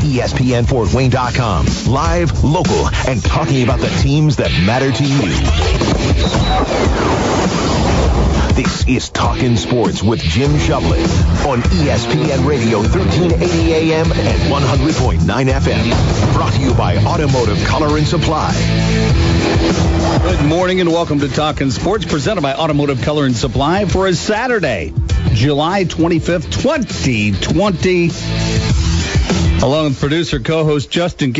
ESPNFortWayne.com. Live, local, and talking about the teams that matter to you. This is Talking Sports with Jim Shovlin on ESPN Radio 1380 AM and 100.9 FM. Brought to you by Automotive Color and Supply. Good morning and welcome to Talking Sports, presented by Automotive Color and Supply for a Saturday, July 25th, 2020. Along with producer co-host Justin.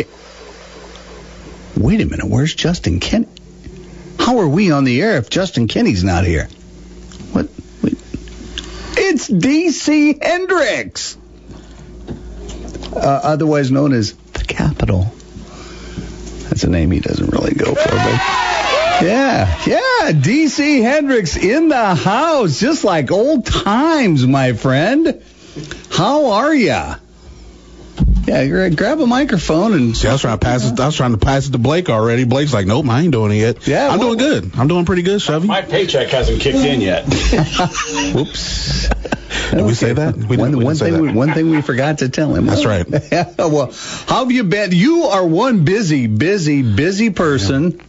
Wait a minute, where's Justin Kenny? How are we on the air if Justin Kenny's not here? What? Wait. It's DC Hendricks, uh, otherwise known as the Capital. That's a name he doesn't really go for, but yeah, yeah, DC Hendricks in the house, just like old times, my friend. How are ya? Yeah, gra- grab a microphone and. See, I was trying to pass it. I was trying to pass it to Blake already. Blake's like, nope, I ain't doing it yet. Yeah, I'm well- doing good. I'm doing pretty good, Chevy. My paycheck hasn't kicked in yet. Whoops. Did we say that? We one didn't- we one didn't say thing, that. we, one thing we forgot to tell him. That's right. well, how have you been? You are one busy, busy, busy person.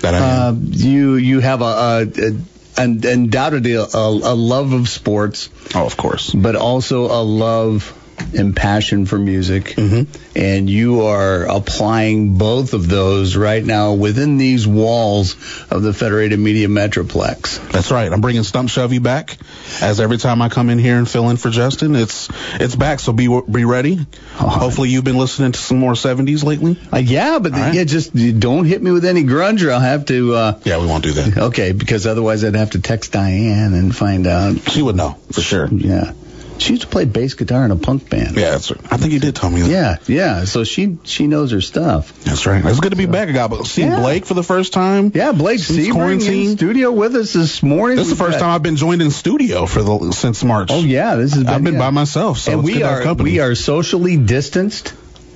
That I Uh, am. you you have a, a, a un- undoubtedly a, a love of sports, oh, of course. but also a love and passion for music. Mm-hmm. And you are applying both of those right now within these walls of the Federated Media Metroplex. That's right. I'm bringing Stump Chevy back. As every time I come in here and fill in for Justin, it's it's back. So be be ready. Hopefully, you've been listening to some more 70s lately. Uh, yeah, but All right. yeah, just don't hit me with any grunge, or I'll have to. Uh, Yeah, we won't do that. okay, because otherwise I'd have to text Diane and find out. She would know for sure. Yeah, she used to play bass guitar in a punk band. Yeah, that's right. I think you did tell me that. yeah, yeah. So she she knows her stuff. That's right. It's good to be back. I got see Yeah. Blake for the first time. Yeah, Blake Since Sebring in studio with us this morning. This is the first time I've been joined in studio for the since March. Oh yeah, this has been. I've been yeah. by myself, so and it's we good to have are we are socially distanced.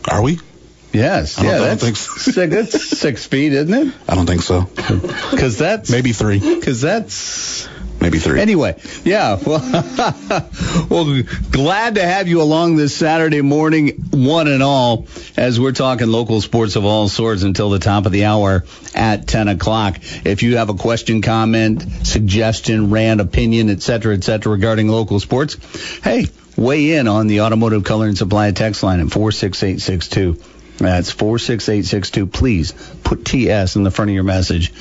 Are we? Yes, I don't- yeah, I don't that's think so. six, that's six feet, isn't it? I don't think so. Because that's Maybe three. because that's Maybe three. Anyway, yeah. Well, well, glad to have you along this Saturday morning, one and all, as we're talking local sports of all sorts until the top of the hour at 10 o'clock. If you have a question, comment, suggestion, rant, opinion, et cetera, et cetera, regarding local sports, hey, weigh in on the Automotive Color and Supply text line at 46862. That's 46862. Please put TS in the front of your message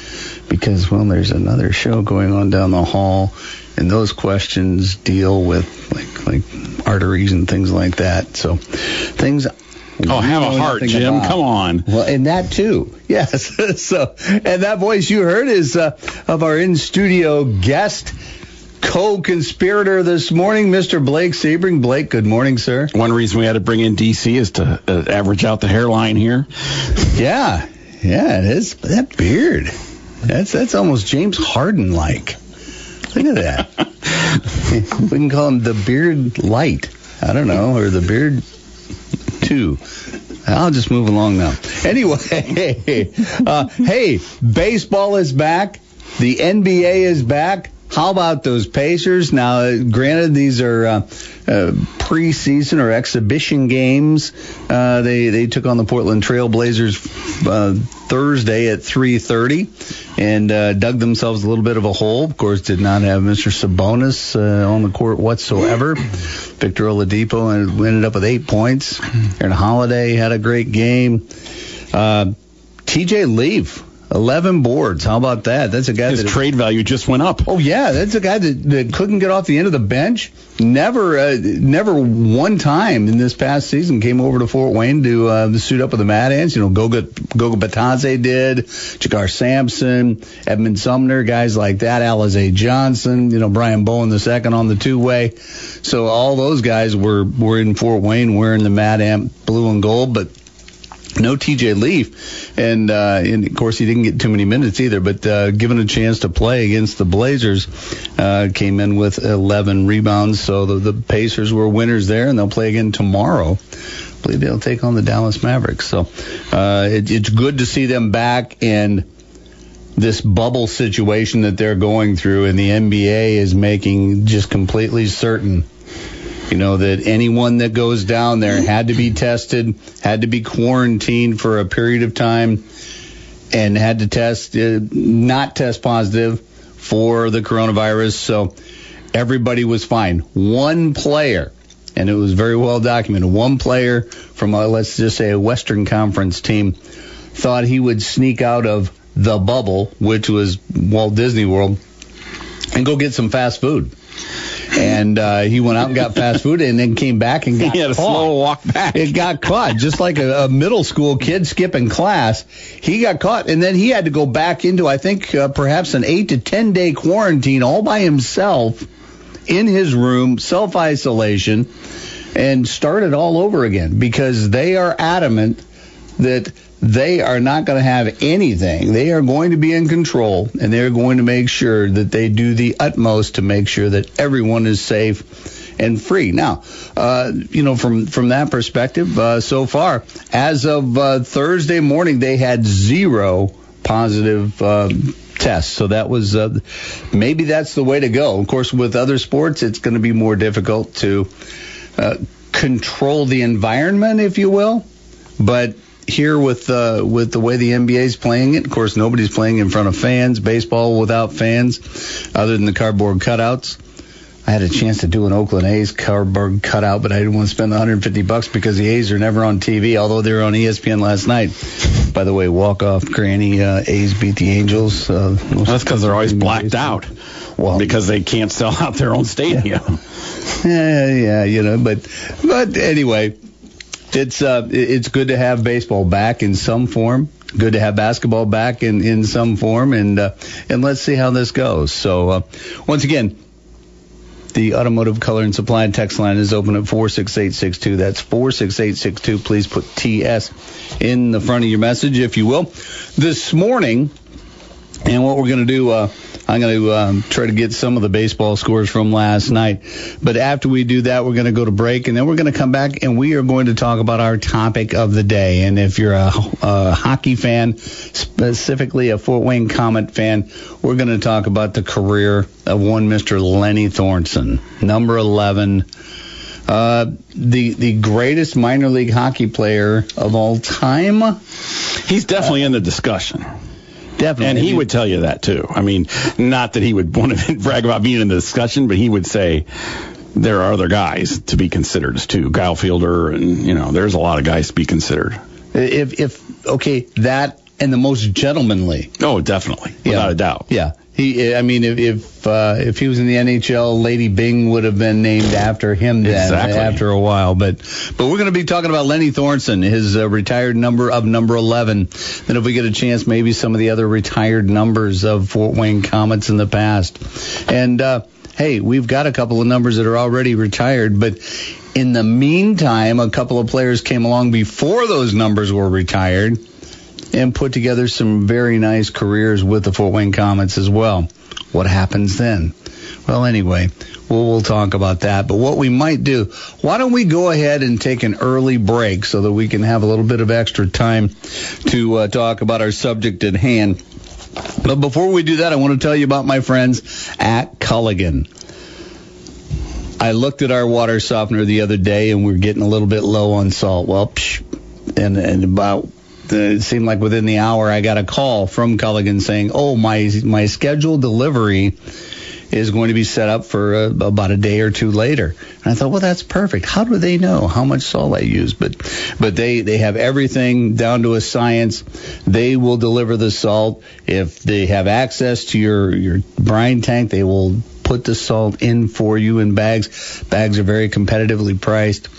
because, well, there's another show going on down the hall, and those questions deal with like like arteries and things like that. So things. Oh, have a heart, Jim. about. Come on. Well, and that too. Yes. so, and that voice you heard is uh, of our in studio guest, co-conspirator this morning, Mr. Blake Sebring. Blake, good morning, sir. One reason we had to bring in DC is to uh, average out the hairline here. Yeah, yeah, it is. That beard. That's that's almost James Harden like. Look at that. we can call him the beard light. I don't know, or the beard two. I'll just move along now. Anyway, uh, hey, baseball is back. The NBA is back. How about those Pacers? Now, granted, these are uh, uh, preseason or exhibition games. Uh, they they took on the Portland Trailblazers uh, Thursday at 3:30 and uh, dug themselves a little bit of a hole. Of course, did not have Mr. Sabonis uh, on the court whatsoever. Victor Oladipo and- ended up with eight points. Aaron Holiday had a great game. Uh, TJ Leaf, 11 boards. How about that? That's a guy His that trade value just went up. Oh yeah, that's a guy that, that couldn't get off the end of the bench. Never, uh, never one time in this past season came over to Fort Wayne to uh, suit up with the Mad Ants. You know, Goga Goga Bitadze did, JaKarr Sampson, Edmund Sumner, guys like that, Alize Johnson, you know, Brian Bowen the second on the two way. So all those guys were were in Fort Wayne wearing the Mad Ant blue and gold, but no TJ Leaf, and uh, and of course he didn't get too many minutes either. But uh, given a chance to play against the Blazers, uh, came in with 11 rebounds. So the, the Pacers were winners there, and they'll play again tomorrow. I believe they'll take on the Dallas Mavericks. So uh, it, it's good to see them back and this bubble situation that they're going through, and the NBA is making just completely certain You know that anyone that goes down there had to be tested, had to be quarantined for a period of time, and had to test uh, not test positive for the coronavirus. So everybody was fine. One player, and it was very well documented. One player from a, let's just say a Western Conference team thought he would sneak out of the bubble, which was Walt Disney World, and go get some fast food. And uh, he went out and got fast food, and then came back and got He had a caught. slow walk back. It got caught, just like a, a middle school kid skipping class. He got caught, and then he had to go back into, I think, uh, perhaps an eight to ten day quarantine all by himself in his room, self isolation, and start it all over again because they are adamant that they are not going to have anything. They are going to be in control, and they are going to make sure that they do the utmost to make sure that everyone is safe and free. Now, uh, you know, from from that perspective, uh, so far, as of uh, Thursday morning, they had zero positive um, tests. So that was uh, maybe that's the way to go. Of course, with other sports, it's going to be more difficult to uh, control the environment, if you will. But here with uh, with the way the NBA is playing it, of course, nobody's playing in front of fans. Baseball without fans, other than the cardboard cutouts. I had a chance to do an Oakland A's cardboard cutout, but I didn't want to spend the 150 bucks because the A's are never on TV, although they were on ESPN last night. By the way, walk off granny uh, A's beat the Angels. Uh, That's because they're always blacked out. Well, because they can't sell out their own stadium. yeah, yeah, you know, but but anyway, it's uh, it's good to have baseball back in some form. Good to have basketball back in, in some form, and uh, and let's see how this goes. So uh, once again, the automotive color and supply text line is open at 46862. That's 46862. Please put TS in the front of your message, if you will. This morning, and what we're going to do, uh, I'm going to um, try to get some of the baseball scores from last night. But after we do that, we're going to go to break, and then we're going to come back and we are going to talk about our topic of the day. And if you're a, a hockey fan, specifically a Fort Wayne Komet fan, we're going to talk about the career of one Mr. Lenny Thornton, number 11. Uh, the the greatest minor league hockey player of all time. He's definitely in the discussion. Definitely. And he would tell you that too. I mean, not that he would want to brag about being in the discussion, but he would say there are other guys to be considered too. Guyle Fielder, and you know, there's a lot of guys to be considered. If if okay, that and the most gentlemanly. Oh, definitely, without a doubt. Yeah. He, I mean, if if, uh, if he was in the NHL, Lady Byng would have been named after him then. Exactly. After a while, but but we're going to be talking about Lenny Thornton, his uh, retired number of number 11. Then, if we get a chance, maybe some of the other retired numbers of Fort Wayne Komets in the past. And uh, hey, we've got a couple of numbers that are already retired, but in the meantime, a couple of players came along before those numbers were retired and put together some very nice careers with the Fort Wayne Komets as well. What happens then? Well, anyway, we'll, we'll talk about that. But what we might do, why don't we go ahead and take an early break so that we can have a little bit of extra time to uh, talk about our subject at hand. But before we do that, I want to tell you about my friends at Culligan. I looked at our water softener the other day and we are getting a little bit low on salt. Well, psh, and, and about it seemed like within the hour I got a call from Culligan saying, "Oh, my my scheduled delivery is going to be set up for uh, about a day or two later." And I thought, "Well, that's perfect. How do they know how much salt I use?" But but they they have everything down to a science. They will deliver the salt if they have access to your your brine tank. They will put the salt in for you in bags. Bags are very competitively priced.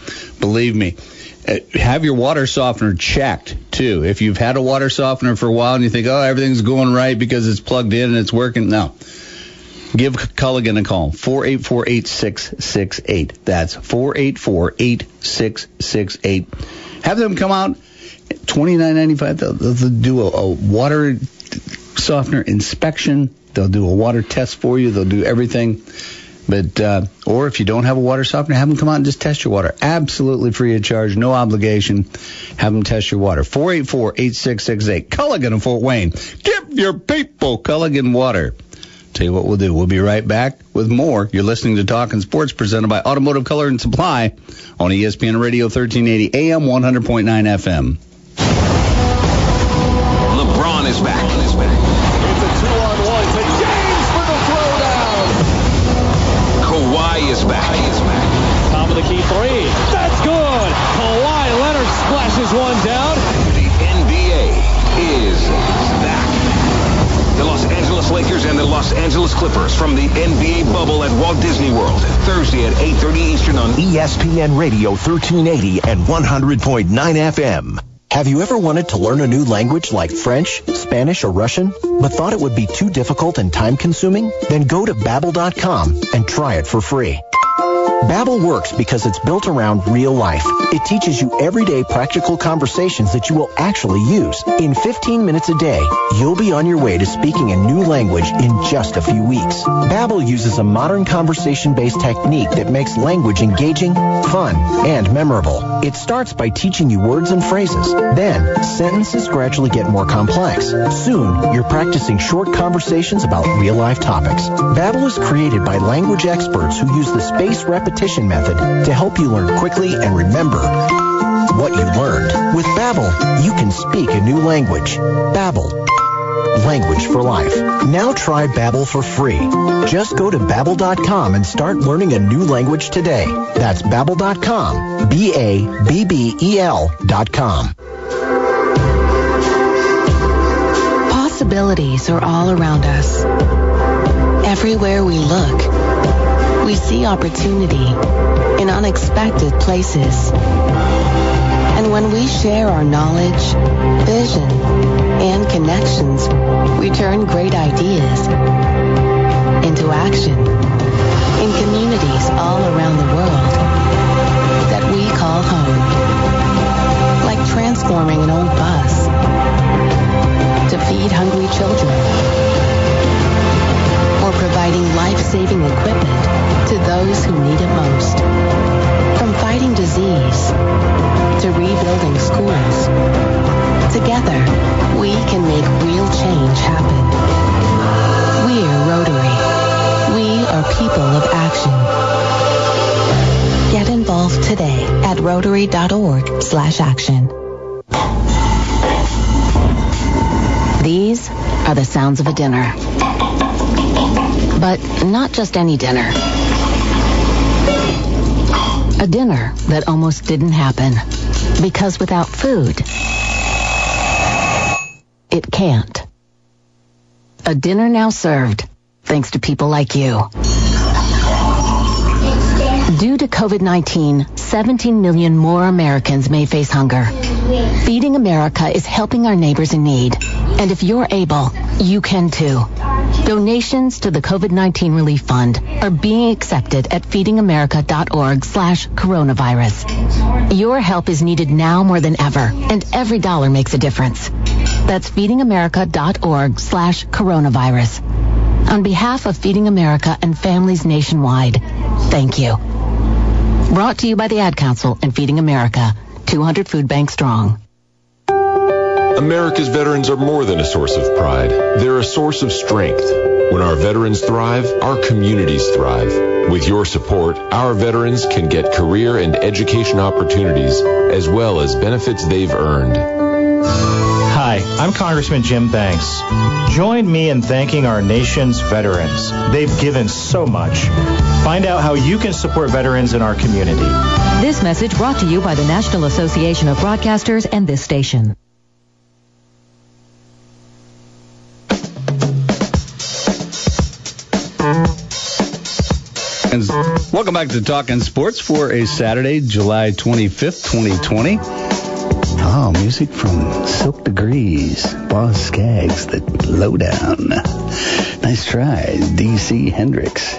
Believe me. Uh, have your water softener checked too. If you've had a water softener for a while and you think, oh, everything's going right because it's plugged in and it's working, no. Give Culligan a call, 484-8668. That's 484-8668. Have them come out, $29.95. They'll, they'll do a, a water softener inspection. They'll do a water test for you. They'll do everything. But uh, or if you don't have a water softener, have them come out and just test your water. Absolutely free of charge, no obligation. Have them test your water. 484-8668. Culligan of Fort Wayne. Give your people Culligan water. Tell you what we'll do. We'll be right back with more. You're listening to Talking Sports presented by Automotive Color and Supply on ESPN Radio 1380 AM 100.9 FM. LeBron is back. Angeles Clippers from the NBA bubble at Walt Disney World. Thursday at 8.30 Eastern on ESPN Radio 1380 and 100.9 FM. Have you ever wanted to learn a new language like French, Spanish, or Russian, but thought it would be too difficult and time consuming? Then go to Babbel.com and try it for free. Babbel works because it's built around real life. It teaches you everyday practical conversations that you will actually use. In 15 minutes a day, you'll be on your way to speaking a new language in just a few weeks. Babbel uses a modern conversation-based technique that makes language engaging, fun, and memorable. It starts by teaching you words and phrases. Then, sentences gradually get more complex. Soon, you're practicing short conversations about real-life topics. Babbel is created by language experts who use the spaced repetition method to help you learn quickly and remember what you learned. With Babbel, you can speak a new language. Babbel. Language for life. Now try Babbel for free. Just go to babbel.com and start learning a new language today. That's babbel.com. B A B B E L.com. Possibilities are all around us. Everywhere we look, we see opportunity in unexpected places. And when we share our knowledge, vision, and connections, we turn great ideas into action in communities all around the world that we call home. Like transforming an old bus to feed hungry children providing life-saving equipment to those who need it most. From fighting disease to rebuilding schools, together we can make real change happen. We're Rotary. We are people of action. Get involved today at rotary.org slash action. These are the sounds of a dinner. But not just any dinner. A dinner that almost didn't happen. Because without food, it can't. A dinner now served, thanks to people like you. Due to COVID-19, 17 million more Americans may face hunger. Feeding America is helping our neighbors in need. And if you're able, you can too. Donations to the COVID-19 Relief Fund are being accepted at feedingamerica.org slash coronavirus. Your help is needed now more than ever, and every dollar makes a difference. That's feedingamerica.org slash coronavirus. On behalf of Feeding America and families nationwide, thank you. Brought to you by the Ad Council and Feeding America, 200 Food Bank Strong. America's veterans are more than a source of pride. They're a source of strength. When our veterans thrive, our communities thrive. With your support, our veterans can get career and education opportunities as well as benefits they've earned. Hi, I'm Congressman Jim Banks. Join me in thanking our nation's veterans. They've given so much. Find out how you can support veterans in our community. This message brought to you by the National Association of Broadcasters and this station. Welcome back to Talking Sports for a Saturday, July 25th, 2020. Oh, music from Silk Degrees, Boz Scaggs, the lowdown. Nice try, DC Hendricks.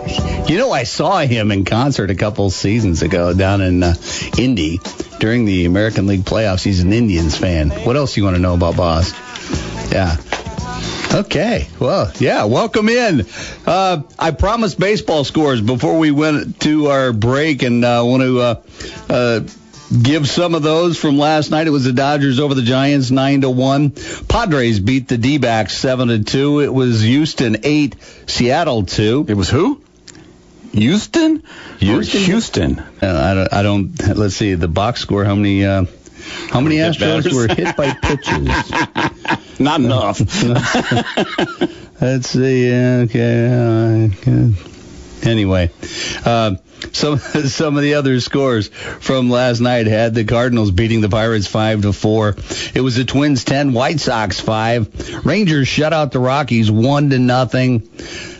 You know, I saw him in concert a couple seasons ago down in uh, Indy during the American League playoffs. He's an Indians fan. What else do you want to know about Boz? Yeah. Okay. Well, yeah. Welcome in. Uh, I promised baseball scores before we went to our break, and I uh, want to uh, uh, give some of those from last night. It was the Dodgers over the Giants nine to one. Padres beat the D-backs seven to two. It was Houston eight, Seattle two. It was who? Houston? Houston. Houston. Uh, I don't. I don't. Let's see the box score. How many? How many Astros were hit by pitches? Not enough. Let's see. Okay. uh. Anyway, uh, some some of the other scores from last night had the Cardinals beating the Pirates five to four. It was the Twins ten, White Sox five. Rangers shut out the Rockies one to nothing.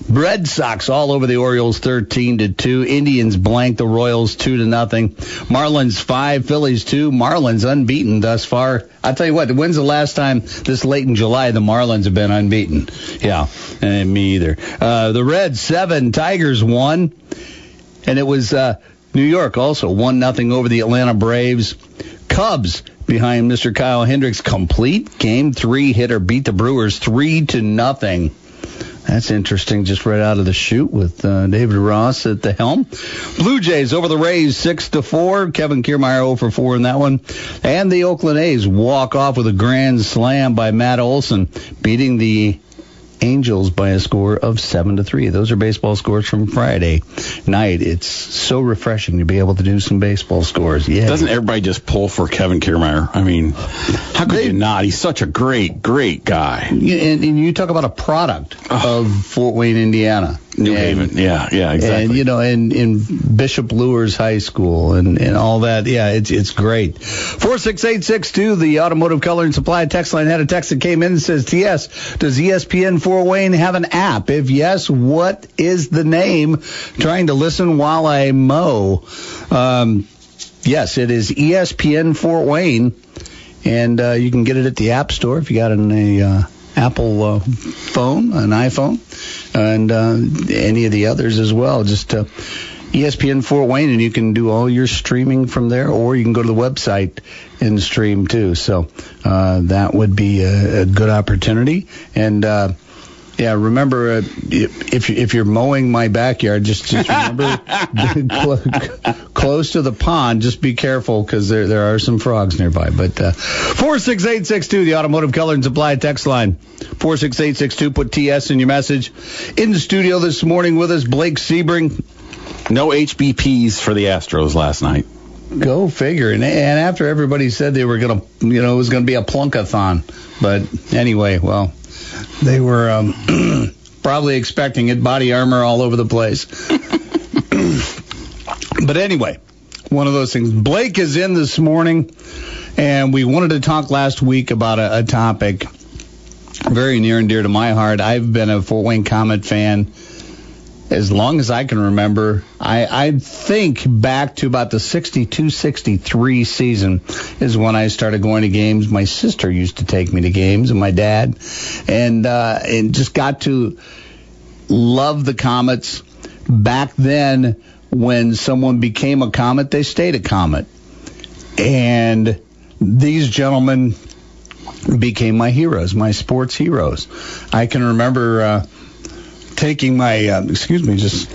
Red Sox all over the Orioles 13 to 2. Indians blank the Royals 2 to nothing. Marlins 5, Phillies 2. Marlins unbeaten thus far. I tell you what, when's the last time this late in July the Marlins have been unbeaten? Yeah, eh, me either. Uh, the Reds 7, Tigers 1. And it was uh, New York also 1 nothing over the Atlanta Braves. Cubs behind Mr. Kyle Hendricks complete game 3 hitter beat the Brewers 3 to nothing. That's interesting, just right out of the chute with uh, David Ross at the helm. Blue Jays over the Rays, six to four. Kevin Kiermaier 0 for four in that one, and the Oakland A's walk off with a grand slam by Matt Olson, beating the Angels by a score of seven to three. Those are baseball scores from Friday night. It's so refreshing to be able to do some baseball scores. Yeah, Doesn't everybody just pull for Kevin Kiermaier? I mean, how could you not? He's such a great, great guy. And, and you talk about a product of Fort Wayne, Indiana. New And- Haven. Yeah, yeah, exactly. And you know, in in Bishop Luers High School and, and all that. Yeah, it's it's great. Four six eight six two. The Automotive Color and Supply text line had a text that came in and says, "T.S. Does ESPN Fort Wayne have an app? If yes, what is the name? Trying to listen while I mow. Um, yes, it is ESPN Fort Wayne, and uh, you can get it at the App Store if you got an a, uh, Apple uh, phone, an iPhone, and uh, any of the others as well. Just uh, ESPN Fort Wayne, and you can do all your streaming from there, or you can go to the website and stream too. So uh, that would be a, a good opportunity. And uh, yeah, remember uh, if if you're mowing my backyard, just just remember close to the pond. Just be careful because there there are some frogs nearby. But uh, four six eight six two, the Automotive Color and Supply text line. Four six eight six two. Put TS in your message. In the studio this morning with us, Blake Sebring. No HBPs for the Astros last night. Go figure. And, and after everybody said they were gonna, you know, it was gonna be a plunkathon. But anyway, well, they were um, probably expecting it. Body armor all over the place. but anyway, one of those things. Blake is in this morning, and we wanted to talk last week about a, a topic very near and dear to my heart. I've been a Fort Wayne Komet fan as long as I can remember. I, I think back to about the 62 63 season is when I started going to games. My sister used to take me to games, and my dad, and, uh, and just got to love the Komets. Back then, when someone became a Komet, they stayed a Komet. And these gentlemen became my heroes, my sports heroes. I can remember uh, taking my, uh, excuse me, just.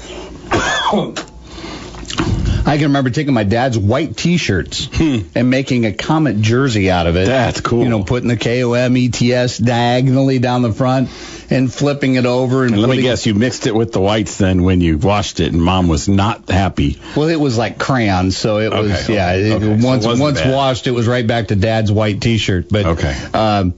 I can remember taking my dad's white T-shirts and making a Komet jersey out of it. Hmm. That's cool. You know, putting the KOM ETS diagonally down the front and flipping it over. And, And let me guess, you mixed it with the whites then when you washed it, and Mom was not happy. Well, it was like crayons, so it was Okay, yeah. it- okay. So it once once bad. washed, it was right back to Dad's white T-shirt. But Okay. Um,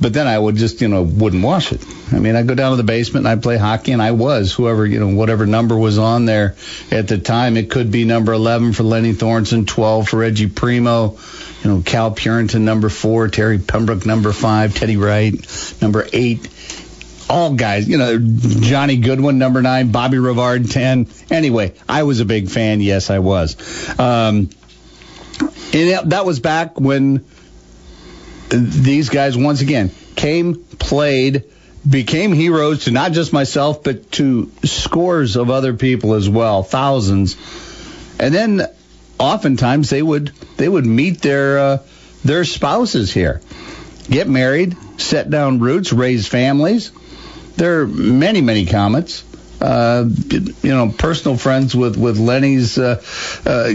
but then I would just you know wouldn't wash it. I mean, I'd go down to the basement and I'd play hockey, and I was whoever you know whatever number was on there at the time. It could be number 11 for Lenny Thornton, 12 for Reggie Primo. You know, Cal Purinton number four, Terry Pembroke number five, Teddy Wright number eight all guys, you know, Johnny Goodwin, number nine, Bobby Rivard, 10. Anyway, I was a big fan. Yes, I was. Um, and that was back when these guys, once again, came, played, became heroes to not just myself, but to scores of other people as well, thousands. And then oftentimes they would, they would meet their, uh, their spouses here, get married, set down roots, raise families. There are many, many comments. Uh, you know, personal friends with with Lenny's uh, uh,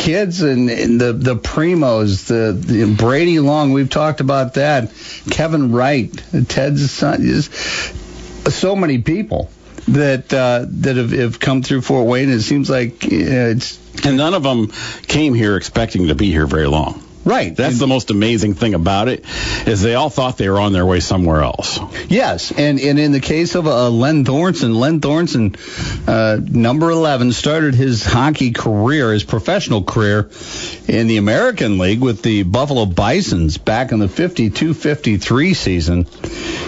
kids and, and the the primos, the, the Brady Long. We've talked about that. Kevin Wright, Ted's son. Just so many people that uh, that have, have come through Fort Wayne. It seems like you it's And none of them came here expecting to be here very long. Right. That's the most amazing thing about it, is they all thought they were on their way somewhere else. Yes, and, and in the case of uh, Len Thornton, Len Thornton, uh, number 11, started his hockey career, his professional career in the American League with the Buffalo Bisons back in the 52-53 season,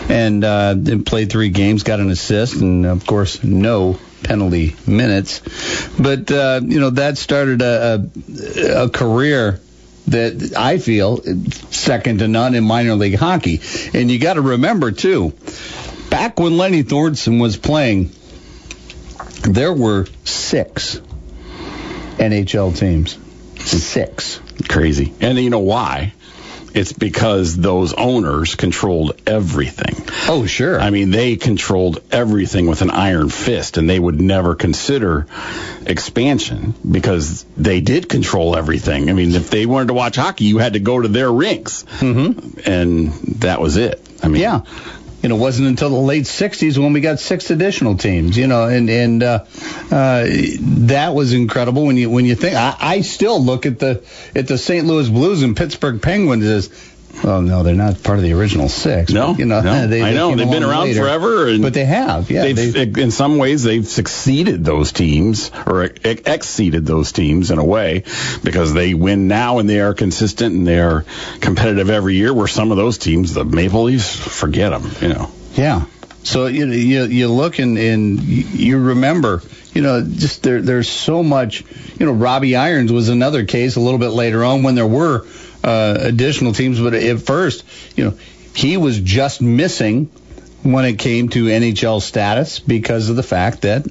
and uh, played three games, got an assist, and of course no penalty minutes. But uh, you know that started a, a, a career that I feel second to none in minor league hockey. And you got to remember too, back when Lenny Thornton was playing, there were six NHL teams. Six. Crazy. And you know why? It's because those owners controlled everything. Oh, sure. I mean, they controlled everything with an iron fist, and they would never consider expansion because they did control everything. I mean, if they wanted to watch hockey, you had to go to their rinks, mm-hmm. and that was it. I mean, yeah. You know, it wasn't until the late '60s when we got six additional teams. You know, and and uh, uh, that was incredible when you when you think. I, I still look at the at the St. Louis Blues and Pittsburgh Penguins as. Well, no, they're not part of the original six. No, but, you know, no. they, I know they have been around later. forever, and but they have. Yeah, they've, they've- in some ways they've succeeded those teams or ex- exceeded those teams in a way because they win now and they are consistent and they are competitive every year. Where some of those teams, the Maple Leafs, forget them. You know. Yeah. So you you you look and, and you remember, you know, just there there's so much. You know, Robbie Irons was another case a little bit later on when there were uh, additional teams, but at first, you know, he was just missing when it came to NHL status because of the fact that,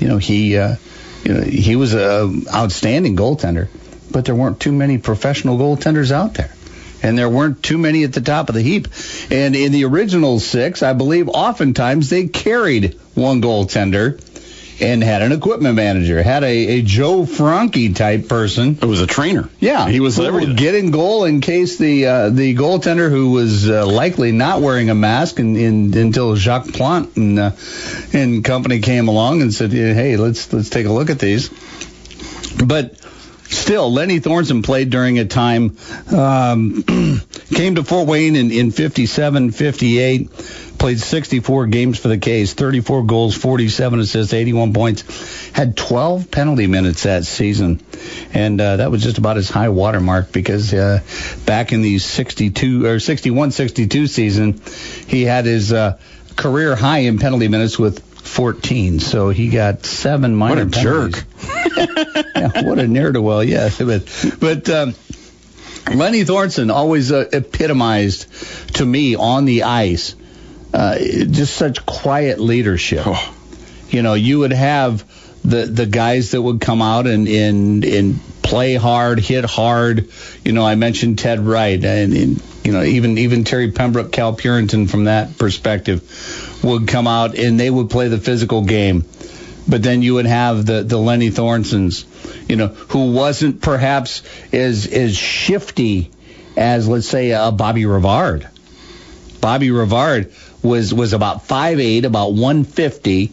you know, he uh, you know he was a outstanding goaltender, but there weren't too many professional goaltenders out there and there weren't too many at the top of the heap. And in the original six, I believe oftentimes they carried one goaltender and had an equipment manager, had a, a Joe Franke type person. It was a trainer. Yeah, he was everything. would get in goal in case the uh, the goaltender who was uh, likely not wearing a mask in, in, until Jacques Plante and uh, and company came along and said, "Hey, let's let's take a look at these." But still, Lenny Thornton played during a time, um, came to Fort Wayne in, in 57, 58, played 64 games for the K's, 34 goals, 47 assists, 81 points, had 12 penalty minutes that season. And uh, that was just about his high water mark because uh, back in the 62 or 61, 62 season, he had his uh, career high in penalty minutes with 14. So he got seven minor What a penalties. jerk. yeah, what a ne'er do well, yes. But, but um, Lenny Thornton always uh, epitomized to me on the ice uh, just such quiet leadership. Oh. You know, you would have the the guys that would come out and and and play hard, hit hard. You know, I mentioned Ted Wright and, and you know even even Terry Pembroke, Cal Purinton from that perspective would come out and they would play the physical game. But then you would have the the Lenny Thorntons, you know, who wasn't perhaps as as shifty as let's say a Bobby Rivard. Bobby Rivard was was about 5'8", about 150,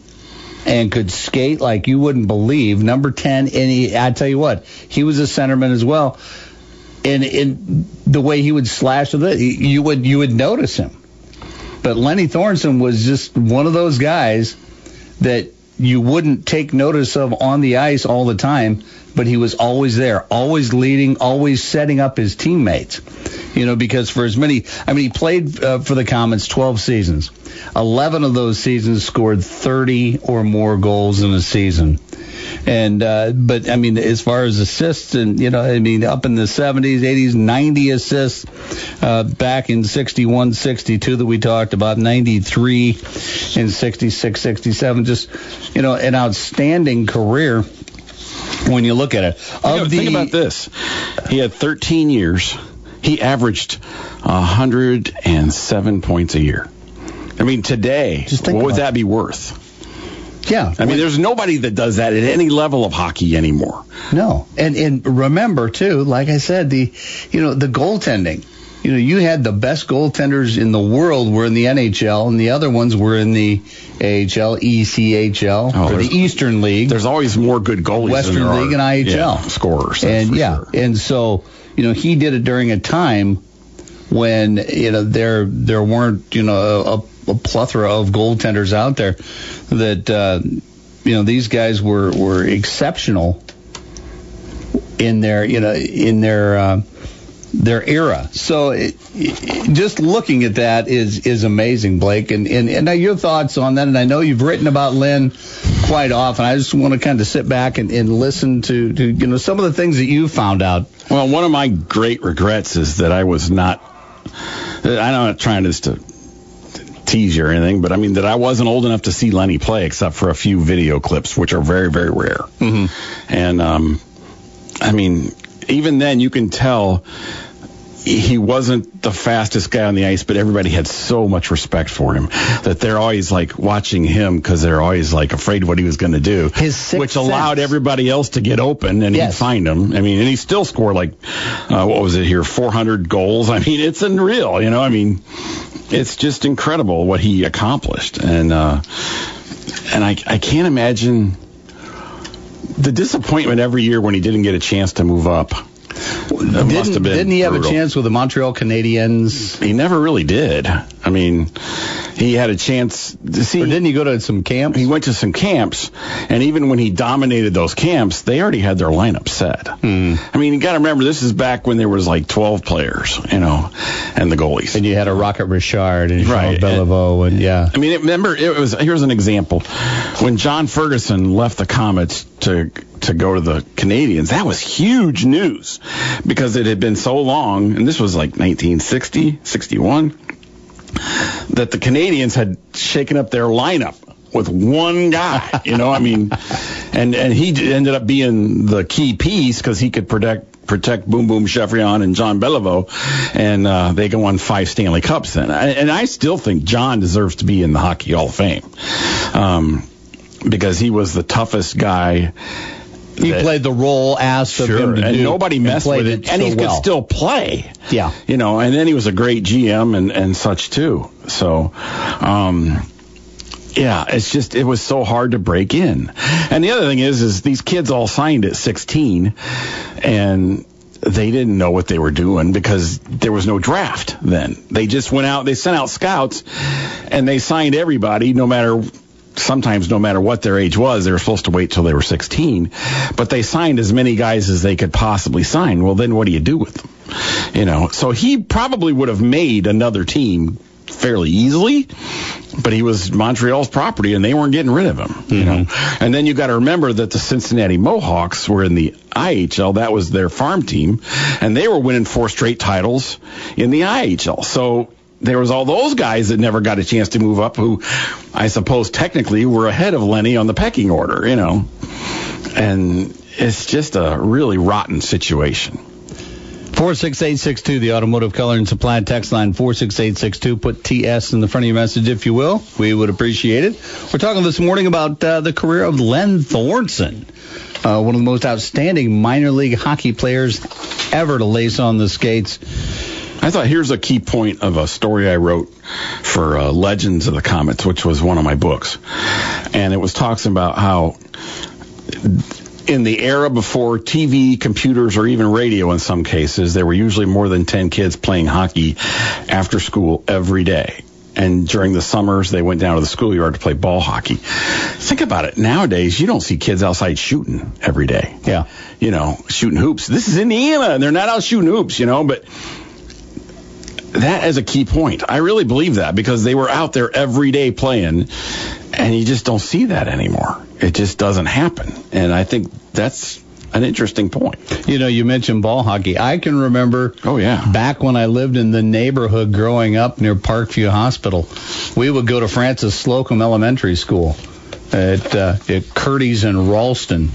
and could skate like you wouldn't believe. Number 10, and he, I tell you what, he was a centerman as well. And in the way he would slash with it, you would you would notice him. But Lenny Thornton was just one of those guys that you wouldn't take notice of on the ice all the time, but he was always there, always leading, always setting up his teammates. You know, because for as many, I mean, he played uh, for the Komets 12 seasons. 11 of those seasons scored 30 or more goals in a season. And uh, but I mean, as far as assists, and you know, I mean, up in the 70s, 80s, 90 assists uh, back in 61, 62 that we talked about, 93 and 66, 67. Just you know, an outstanding career when you look at it. Think, Of think the- about this. He had 13 years. He averaged 107 points a year. I mean, today, Just what would that be worth? Yeah. I mean, there's nobody that does that at any level of hockey anymore. No, and and remember too, like I said, the you know the goaltending. You know, you had the best goaltenders in the world were in the NHL, and the other ones were in the AHL, ECHL, Oh, or the there's- Eastern League, There's always more good goalies Western than there League, are, and IHL yeah, scorers. that's and for yeah, sure. and so you know he did it during a time when you know there there weren't you know a, a plethora of goaltenders out there that uh, you know these guys were were exceptional in their you know in their uh, their era. So it, it- just looking at that is is amazing, Blake. And, and and now your thoughts on that. And I know you've written about Lynn quite often. I just want to kind of sit back and, and listen to, to you know some of the things that you found out. Well, one of my great regrets is that I was not. I'm not trying just to tease you or anything, but I mean that I wasn't old enough to see Lenny play except for a few video clips, which are very, very rare. Mm-hmm. And um, I mean, even then, you can tell he wasn't the fastest guy on the ice, but everybody had so much respect for him that they're always like watching him because they're always like afraid what he was going to do, His sixth which allowed sense. everybody else to get open and Yes. he'd find them. I mean, and he still scored like uh, what was it here, 400 goals. I mean, it's unreal. You know, I mean, it's just incredible what he accomplished, and uh, and I I can't imagine the disappointment every year when he didn't get a chance to move up. Didn't, must have been didn't he have brutal. a chance with the Montreal Canadiens? He never really did. I mean, he had a chance to see. Or didn't he go to some camps? He went to some camps, and even when he dominated those camps, they already had their lineup set. Hmm. I mean, you got to remember this is back when there was like 12 players, you know, and the goalies. And you had a Rocket Richard and Right. Jean Beliveau and yeah. I mean, it- remember it was here's an example. When John Ferguson left the Komets to to go to the Canadiens, that was huge news because it had been so long, and this was like 1960, 61, that the Canadiens had shaken up their lineup with one guy. You know, I mean, and and he ended up being the key piece because he could protect protect Boom Boom Geoffrion and John Beliveau, and uh, they won five Stanley Cups then. And I still think John deserves to be in the Hockey Hall of Fame um, because he was the toughest guy. He that- played the role asked of him to and do. nobody messed with it, and so he could still play. Yeah. you know, and then he was a great GM and and such too. So, um, yeah, it's just it was so hard to break in. And the other thing is, is these kids all signed at 16, and they didn't know what they were doing because there was no draft then. They just went out, they sent out scouts, and they signed everybody, no matter. Sometimes, no matter what their age was, they were supposed to wait till they were 16. But they signed as many guys as they could possibly sign. Well, then what do you do with them? You know, so he probably would have made another team fairly easily, but he was Montreal's property and they weren't getting rid of him, you mm-hmm. know. And then you got to remember that the Cincinnati Mohawks were in the IHL, that was their farm team, and they were winning four straight titles in the IHL. So there was all those guys that never got a chance to move up who I suppose technically were ahead of Lenny on the pecking order, you know. And it's just a really rotten situation. 46862, the Automotive Color and Supply text line 46862. Put TS in the front of your message, if you will. We would appreciate it. We're talking this morning about uh, the career of Len Thornton, uh, one of the most outstanding minor league hockey players ever to lace on the skates. I thought here's a key point of a story I wrote for uh, Legends of the Komets, which was one of my books, and it was talks about how in the era before TV, computers, or even radio in some cases, there were usually more than 10 kids playing hockey after school every day. And during the summers, they went down to the schoolyard to play ball hockey. Think about it. Nowadays, you don't see kids outside shooting every day. Yeah. You know, shooting hoops. This is Indiana, and they're not out shooting hoops, you know, but that is a key point. I really believe that because they were out there every day playing, and you just don't see that anymore. It just doesn't happen. And I think that's an interesting point. You know, you mentioned ball hockey. I can remember Oh, yeah. back when I lived in the neighborhood growing up near Parkview Hospital, we would go to Francis Slocum Elementary School at, uh, at Curdy's and Ralston.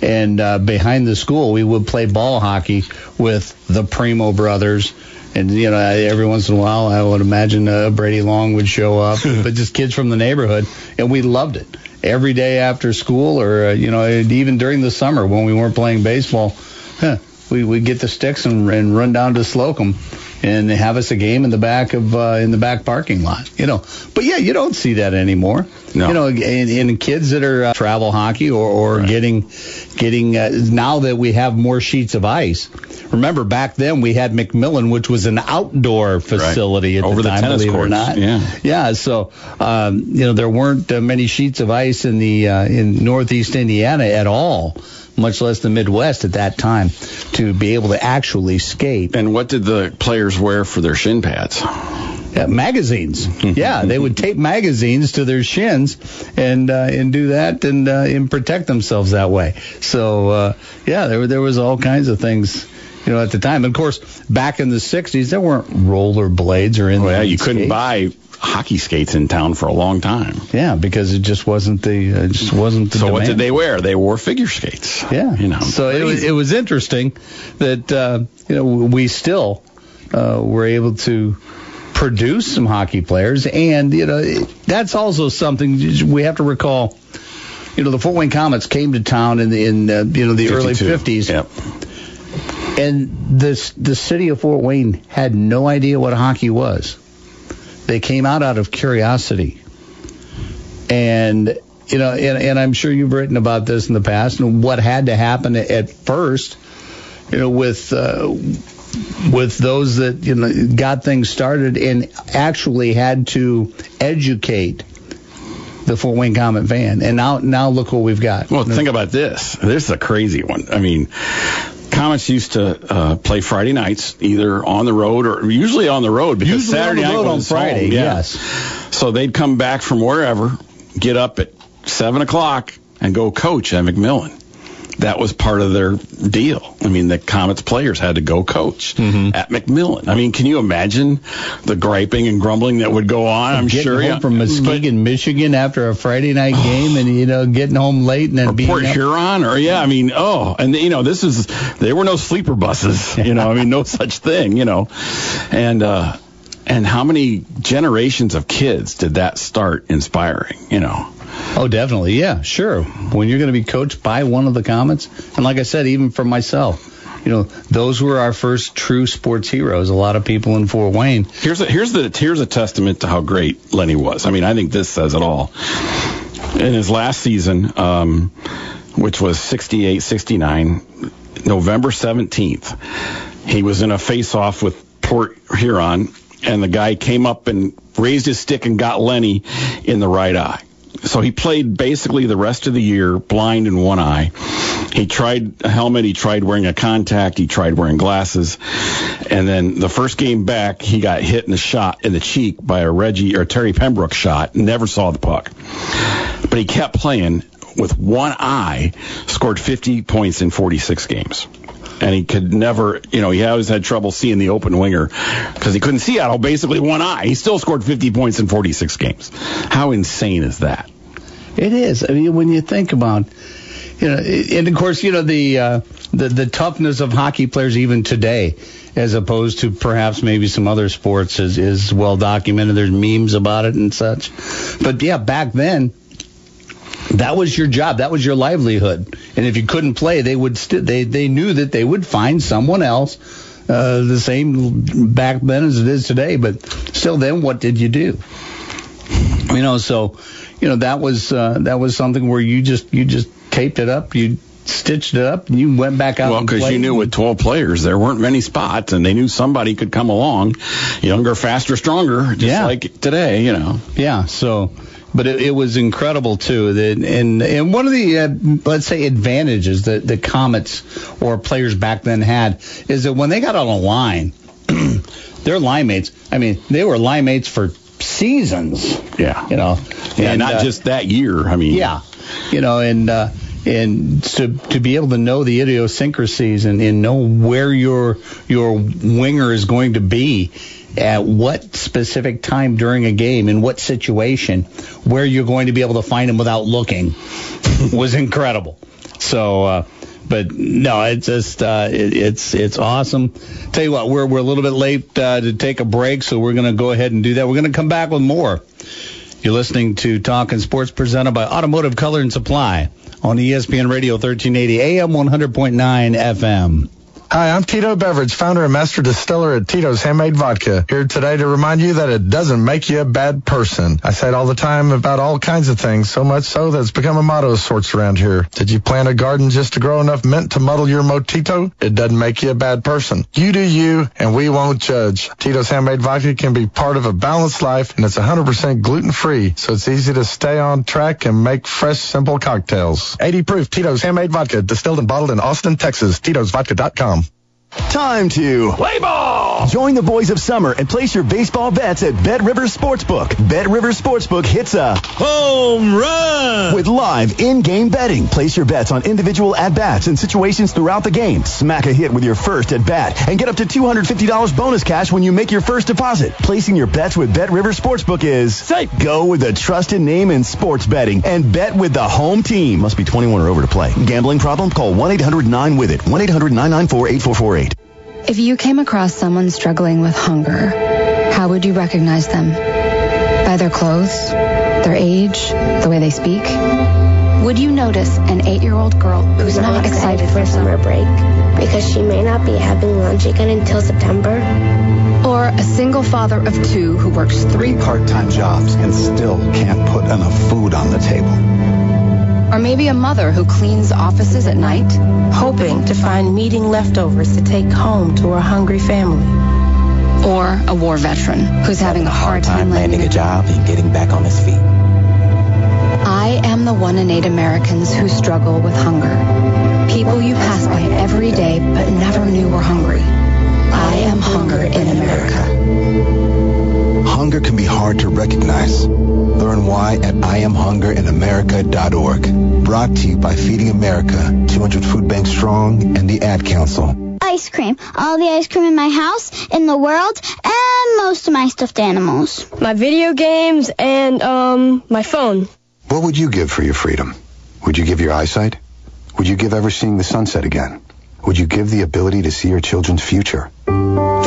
And uh, behind the school, we would play ball hockey with the Primo brothers And you know, every once in a while, I would imagine uh, Brady Long would show up, but just kids from the neighborhood, and we loved it. Every day after school, or uh, you know, even during the summer when we weren't playing baseball, huh, we would get the sticks and, and run down to Slocum and they have us a game in the back of uh, in the back parking lot. You know, but yeah, you don't see that anymore. No. You know, and, and kids that are uh, travel hockey or, or right. getting getting uh, now that we have more sheets of ice. Remember back then we had McMillen, which was an outdoor facility right. at Over the time, the believe courts. it or not. Yeah, yeah. So um, you know there weren't uh, many sheets of ice in the uh, in Northeast Indiana at all much less the Midwest at that time, to be able to actually skate. And what did the players wear for their shin pads? Yeah, magazines. yeah, they would tape magazines to their shins and uh, and do that and uh, and protect themselves that way. So uh, yeah, there there was all kinds of things. You know, at the time, and of course, back in the '60s, there weren't roller blades or anything. Well, yeah, you couldn't buy hockey skates in town for a long time. Yeah, because it just wasn't the uh, it just wasn't the. So demand. what did they wear? They wore figure skates. Yeah, you know. So it was, it was interesting that uh, you know we still uh, were able to produce some hockey players, and you know that's also something we have to recall. You know, the Fort Wayne Komets came to town in the in uh, you know the 52. early 50s. Yep. And this the city of Fort Wayne had no idea what hockey was. They came out out of curiosity. And you know, and, and I'm sure you've written about this in the past and what had to happen at first, you know, with uh, with those that you know got things started and actually had to educate the Fort Wayne Komet fan. And now now look what we've got. Well, think about this. This is a crazy one. I mean, Komets used to uh, play Friday nights, either on the road or usually on the road because Usually on Saturday night road on Friday, home, yeah. yes. So they'd come back from wherever, get up at seven o'clock, and go coach at McMillen. That was part of their deal. I mean, the Komets players had to go coach Mm-hmm. at McMillen. I mean, can you imagine the griping and grumbling that would go on? I'm getting sure. home yeah. from Muskegon, Michigan after a Friday night game, and you know getting home late and then being Port up- Huron, or yeah, I mean, oh, and you know, this is there were no sleeper buses, you know, I mean, no such thing, you know, and uh, and how many generations of kids did that start inspiring, you know? Oh, definitely. Yeah, sure. When you're going to be coached by one of the Komets, and like I said, even for myself, you know, those were our first true sports heroes. A lot of people in Fort Wayne. Here's a, here's the here's a testament to how great Lenny was. I mean, I think this says it all. In his last season, um, which was 68-69, November 17th, he was in a face-off with Port Huron, and the guy came up and raised his stick and got Lenny in the right eye. So he played basically the rest of the year blind in one eye. He tried a helmet, he tried wearing a contact, he tried wearing glasses. And then the first game back, he got hit in the shot in the cheek by a Reggie or Terry Pembroke shot, never saw the puck. But he kept playing with one eye, scored 50 points in 46 games. And he could never, you know, he always had trouble seeing the open winger because he couldn't see out of basically one eye. He still scored 50 points in 46 games. How insane is that? It is. I mean, when you think about, you know, and of course, you know the uh, the the toughness of hockey players even today, as opposed to perhaps maybe some other sports, is is well documented. There's memes about it and such. But yeah, back then. That was your job. That was your livelihood. And if you couldn't play, they would st- they they knew that they would find someone else uh, the same back then as it is today. But still, then what did you do? You know, so you know that was uh, that was something where you just you just taped it up, you stitched it up, and you went back out. Well, because you knew with 12 players, there weren't many spots, and they knew somebody could come along, younger, faster, stronger, just Yeah. like today, you know. Yeah. So, but it, it was incredible too. That and and one of the uh, let's say advantages that the Komets or players back then had is that when they got on a line, their line mates. I mean, they were line mates for seasons. Yeah. You know. Yeah, And, not uh, just that year. I mean, Yeah, you know, and uh, and to to be able to know the idiosyncrasies and, and know where your your winger is going to be at what specific time during a game in what situation where you're going to be able to find him without looking was incredible. So. Uh, But no, it's just uh, it, it's it's awesome. Tell you what, we're we're a little bit late uh, to take a break, so we're going to go ahead and do that. We're going to come back with more. You're listening to Talking Sports presented by Automotive Color and Supply on ESPN Radio 1380 AM 100.9 FM. Hi, I'm Tito Beveridge, founder and master distiller at Tito's Handmade Vodka. Here today to remind you that it doesn't make you a bad person. I say it all the time about all kinds of things, so much so that it's become a motto of sorts around here. Did you plant a garden just to grow enough mint to muddle your motito? It doesn't make you a bad person. You do you, and we won't judge. Tito's Handmade Vodka can be part of a balanced life, and it's 100% gluten-free, so it's easy to stay on track and make fresh, simple cocktails. 80 proof Tito's Handmade Vodka, distilled and bottled in Austin, Texas. Tito'sVodka.com. Time to play ball. Join the boys of summer and place your baseball bets at Bet River Sportsbook. Bet River Sportsbook hits a home run with live in-game betting. Place your bets on individual at-bats and situations throughout the game. Smack a hit with your first at bat and get up to $250 bonus cash when you make your first deposit. Placing your bets with Bet River Sportsbook is safe. Go with a trusted name in sports betting and bet with the home team. Must be 21 or over to play. Gambling problem? Call 1-800-9-WITH-IT. 1-800-994-8448. If you came across someone struggling with hunger, how would you recognize them? By their clothes, their age, the way they speak? Would you notice an eight-year-old girl who's not excited for summer break because she may not be having lunch again until September? Or a single father of two who works three part-time jobs and still can't put enough food on the table? Or maybe a mother who cleans offices at night, hoping to find meeting leftovers to take home to her hungry family. Or a war veteran who's having a hard time landing a job and getting back on his feet. I am the one in eight Americans who struggle with hunger. People you pass by every day but never knew were hungry. I am hunger in America. Hunger can be hard to recognize. Learn why at IamHungerInAmerica.org. Brought to you by Feeding America, 200 Food Bank Strong, and the Ad Council. Ice cream. All the ice cream in my house, in the world, and most of my stuffed animals. My video games and, um, my phone. What would you give for your freedom? Would you give your eyesight? Would you give ever seeing the sunset again? Would you give the ability to see your children's future?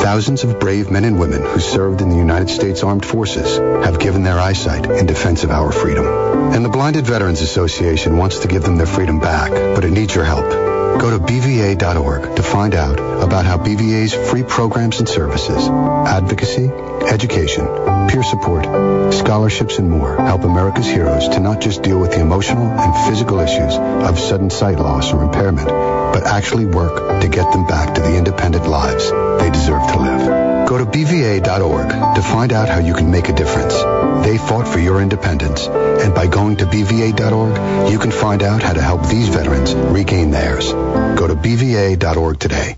Thousands of brave men and women who served in the United States Armed Forces have given their eyesight in defense of our freedom. And the Blinded Veterans Association wants to give them their freedom back, but it needs your help. Go to BVA.org to find out about how BVA's free programs and services, advocacy, education, peer support, scholarships, and more help America's heroes to not just deal with the emotional and physical issues of sudden sight loss or impairment, but actually work to get them back to the independent lives they deserve to live. Go to BVA.org to find out how you can make a difference. They fought for your independence, and by going to BVA.org, you can find out how to help these veterans regain theirs. Go to BVA.org today.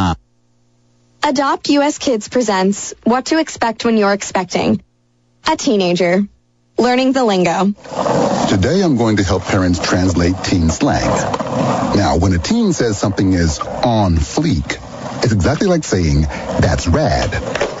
Adopt US Kids presents What to Expect When You're Expecting. A teenager. Learning the lingo. Today I'm going to help parents translate teen slang. Now, when a teen says something is on fleek, it's exactly like saying, that's rad.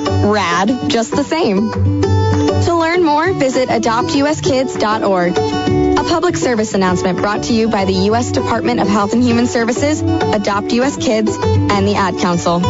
rad just the same. To learn more, visit adoptuskids.org. A public service announcement brought to you by the U.S. Department of Health and Human Services, Adopt U.S. Kids, and the Ad Council.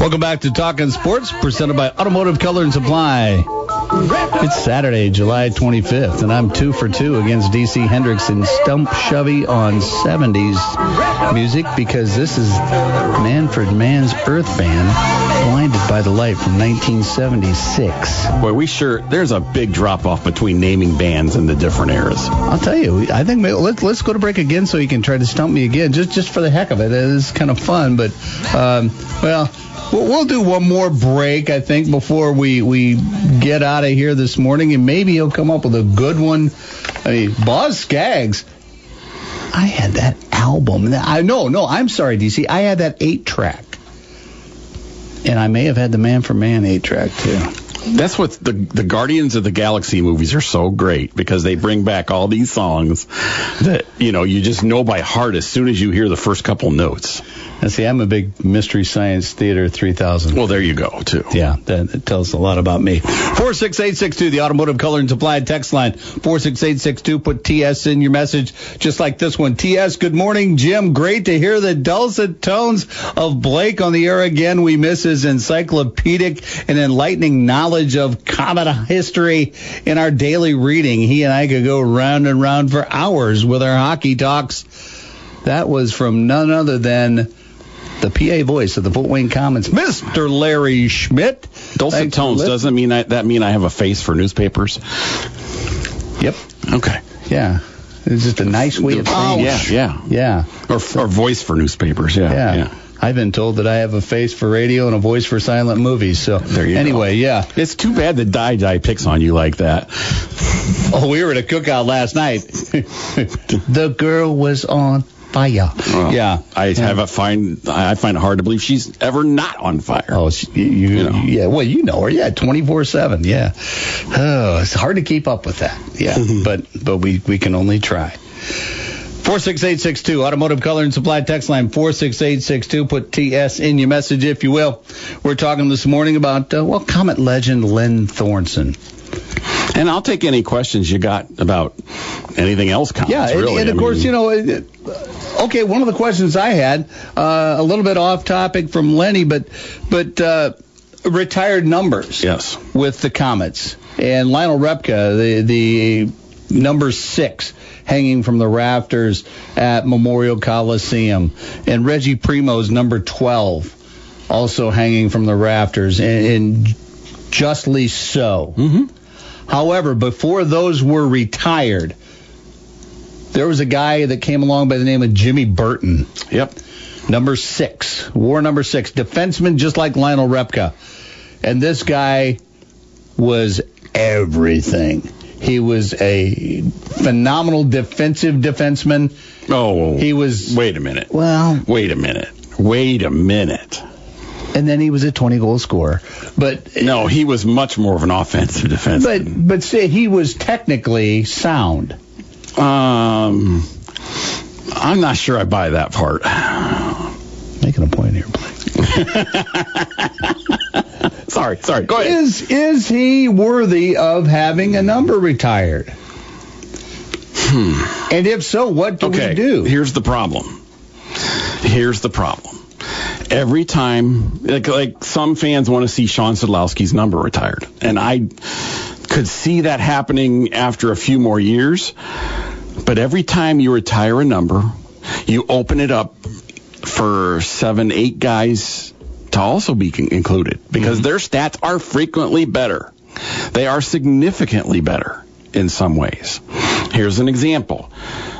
Welcome back to Talking Sports, presented by Automotive Color and Supply. It's Saturday, July 25th, and I'm two for two against DC Hendricks and Stump Shovey on 70s music because this is Manfred Mann's Earth Band, Blinded by the Light from 1976. Boy, we sure there's a big drop off between naming bands in the different eras. I'll tell you, I think maybe, let's let's go to break again so you can try to stump me again, just just for the heck of it. It is kind of fun, but um, well. We'll, we'll do one more break, I think, before we, we get out of here this morning, and maybe he'll come up with a good one. I mean, Boz Scaggs, I had that album. I no, no, I'm sorry, DC. I had that eight track, and I may have had the Manfred Mann eight track too. That's what the the Guardians of the Galaxy movies are so great because they bring back all these songs that you know you just know by heart as soon as you hear the first couple notes. And see, I'm a big Mystery Science Theater 3000. Well, there you go too. Yeah, that, that tells a lot about me. Four six eight six two, the Automotive Color and Supply text line. Four six eight six two. Put TS in your message, just like this one. TS, good morning, Jim. Great to hear the dulcet tones of Blake on the air again. We miss his encyclopedic and enlightening knowledge of Komet history in our daily reading. He and I could go round and round for hours with our hockey talks. That was from none other than the PA voice of the Fort Wayne Komets, Mr. Larry Schmidt. Dulcet Thanks tones doesn't mean I, that mean I have a face for newspapers. Yep. Okay. Yeah. It's just a nice way of saying Yeah, yeah. Yeah. Or, or voice for newspapers. Yeah. Yeah. yeah. I've been told that I have a face for radio and a voice for silent movies. So There you anyway, yeah. It's too bad that Die Die picks on you like that. Oh, we were at a cookout last night. the girl was on fire. Well, yeah. I have a find I find it hard to believe she's ever not on fire. Oh, she, you, you, know. yeah. Well, you know her. Yeah, twenty four seven. Yeah. Oh, it's hard to keep up with that. Yeah, but but we we can only try. Four six eight six two Automotive Color and Supply text line four six eight six two. Put TS in your message if you will. We're talking this morning about uh, well, Komet legend Len Thornton. And I'll take any questions you got about anything else. Comments, Yeah, and, really. and of I course, mean, you know, it- okay, one of the questions I had, uh, a little bit off topic from Lenny, but but uh, retired numbers. Yes. With the Komets and Lionel Repka, the the number six hanging from the rafters at Memorial Coliseum, and Reggie Primeau's number twelve also hanging from the rafters, and, and justly so. Mm-hmm. However, before those were retired, there was a guy that came along by the name of Jimmy Burton. Yep. Number six, war number six, defenseman just like Lionel Repka. And this guy was everything. He was a phenomenal defensive defenseman. Oh, He was, wait a minute. well, Wait a minute. Wait a minute. And then he was a 20 goal scorer. But No, he was much more of an offensive defense. but but say he was technically sound. um, I'm not sure I buy that part. Making a point here, Blake. sorry, sorry. Go ahead. Is is he worthy of having a number retired? And if so, what do okay, we do? here's the problem. Here's the problem. Every time, like, like some fans want to see Shawn Szydlowski's number retired, and I could see that happening after a few more years. But every time you retire a number, you open it up for seven, eight guys to also be included because mm-hmm. their stats are frequently better They are significantly better in some ways. Here's an example.